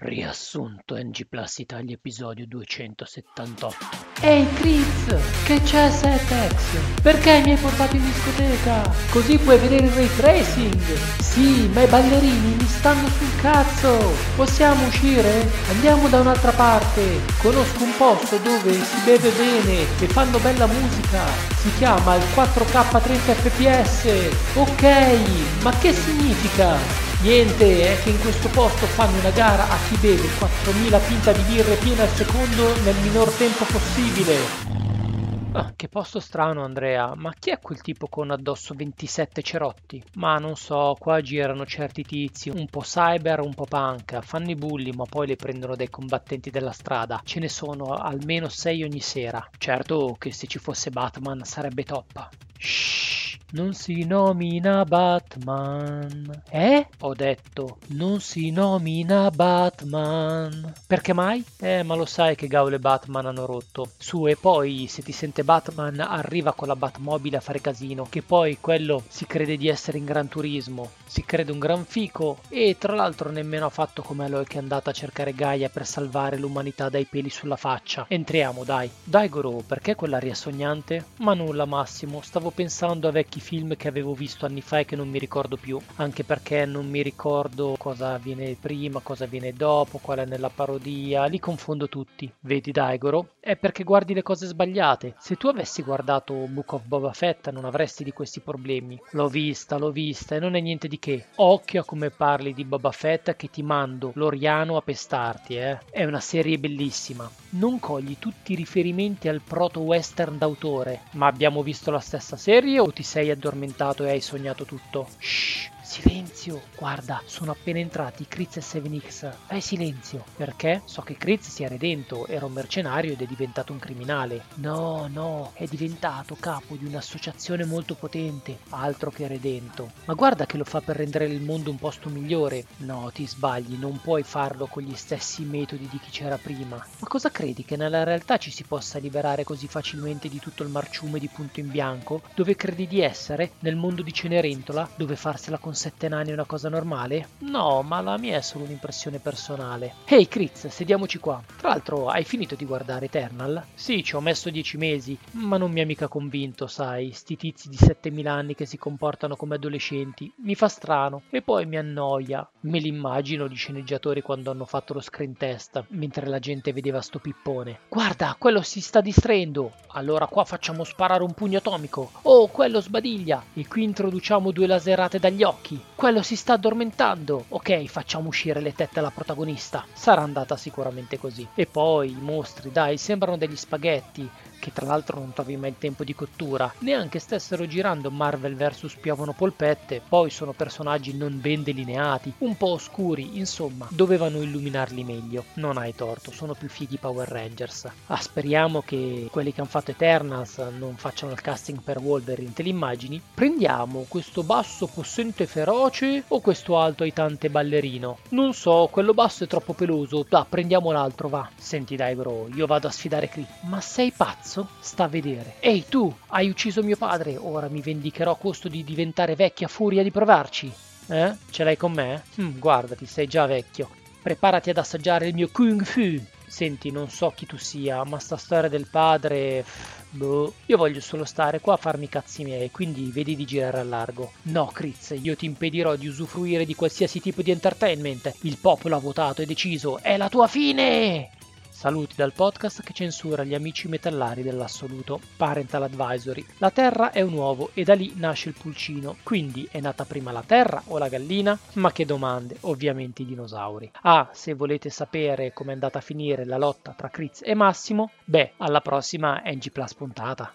Riassunto NG Plus Italia episodio 278. Ehi Chris, che c'è Setex? Perché mi hai portato in discoteca? Così puoi vedere il ray tracing. Sì, ma i ballerini mi stanno sul cazzo. Possiamo uscire? Andiamo da un'altra parte. Conosco un posto dove si beve bene e fanno bella musica. Si chiama il 4K 30 fps. Ok, ma che significa? Niente, è che in questo posto fanno una gara a chi beve 4000 pinta di birre piene al secondo nel minor tempo possibile. Ah, che posto strano Andrea, ma chi è quel tipo con addosso 27 cerotti? Ma non so, qua girano certi tizi, un po' cyber, un po' punk, fanno i bulli ma poi le prendono dai combattenti della strada. Ce ne sono almeno 6 ogni sera. Certo che se ci fosse Batman sarebbe top. Shh. Non si nomina Batman. Eh? Ho detto, non si nomina Batman. Perché mai? Eh, ma lo sai che gaule Batman hanno rotto. Su, e poi se ti sente Batman arriva con la Batmobile a fare casino, che poi quello si crede di essere in Gran Turismo, si crede un gran fico e tra l'altro nemmeno ha fatto come Aloy che è andata a cercare Gaia per salvare l'umanità dai peli sulla faccia. Entriamo, dai. Dai Goro, perché quell'aria sognante? Ma nulla Massimo, stavo pensando a vecchi film che avevo visto anni fa e che non mi ricordo più, anche perché non mi ricordo cosa avviene prima, cosa avviene dopo, qual è nella parodia, li confondo tutti. Vedi Daigoro? È perché guardi le cose sbagliate. Se tu avessi guardato Book of Boba Fett non avresti di questi problemi. L'ho vista, l'ho vista e non è niente di che. Occhio a come parli di Boba Fett che ti mando l'Oriano a pestarti, eh. È una serie bellissima. Non cogli tutti i riferimenti al proto-western d'autore, ma abbiamo visto la stessa serie o ti sei addormentato e hai sognato tutto. Shh, silenzio. Guarda, sono appena entrati Kriz e 7X. Fai silenzio. Perché? So che Kriz si è redento, era un mercenario ed è diventato un criminale. No, no, è diventato capo di un'associazione molto potente, altro che redento. Ma guarda che lo fa per rendere il mondo un posto migliore. No, ti sbagli, non puoi farlo con gli stessi metodi di chi c'era prima. Ma cosa credi che nella realtà ci si possa liberare così facilmente di tutto il marciume di punto in bianco? Dove credi di essere? Nel mondo di Cenerentola? Dove farsela con sette nani una cosa normale? No, ma la mia è solo un'impressione personale. Ehi, hey, Kritz, sediamoci qua. Tra l'altro, hai finito di guardare Eternal? Sì, ci ho messo dieci mesi, ma non mi ha mica convinto, sai, sti tizi di 7000 anni che si comportano come adolescenti. Mi fa strano e poi mi annoia. Me li immagino gli sceneggiatori quando hanno fatto lo screen test, mentre la gente vedeva sto pippone. Guarda, quello si sta distraendo. Allora qua facciamo sparare un pugno atomico. Oh, quello sbadiglia. E qui introduciamo due laserate dagli occhi Quello si sta addormentando. Ok, facciamo uscire le tette alla protagonista. Sarà andata sicuramente così. E poi i mostri, dai, sembrano degli spaghetti che tra l'altro non trovi mai il tempo di cottura, neanche stessero girando Marvel vs Piovono Polpette, poi sono personaggi non ben delineati, un po' oscuri, insomma, dovevano illuminarli meglio. Non hai torto, sono più fighi Power Rangers. Ah, speriamo che quelli che hanno fatto Eternals non facciano il casting per Wolverine, te li immagini? Prendiamo questo basso possente feroce o questo alto e tante ballerino? Non so, quello basso è troppo peloso, da, prendiamo l'altro, va. Senti dai bro, io vado a sfidare Cree. Ma sei pazzo? Pazzo? Sta a vedere. Ehi tu, hai ucciso mio padre, ora mi vendicherò a costo di diventare vecchia furia di provarci. Eh? Ce l'hai con me? Hm, guardati, sei già vecchio. Preparati ad assaggiare il mio kung fu. Senti, non so chi tu sia, ma sta storia del padre... Boh, io voglio solo stare qua a farmi i cazzi miei, quindi vedi di girare al largo. No, Critz, io ti impedirò di usufruire di qualsiasi tipo di entertainment. Il popolo ha votato e deciso, è la tua fine! Saluti dal podcast che censura gli amici metallari dell'assoluto. Parental Advisory. La Terra è un uovo e da lì nasce il pulcino. Quindi è nata prima la Terra o la gallina? Ma che domande, ovviamente i dinosauri. Ah, se volete sapere com'è andata a finire la lotta tra Critz e Massimo, beh, alla prossima NG Plus puntata.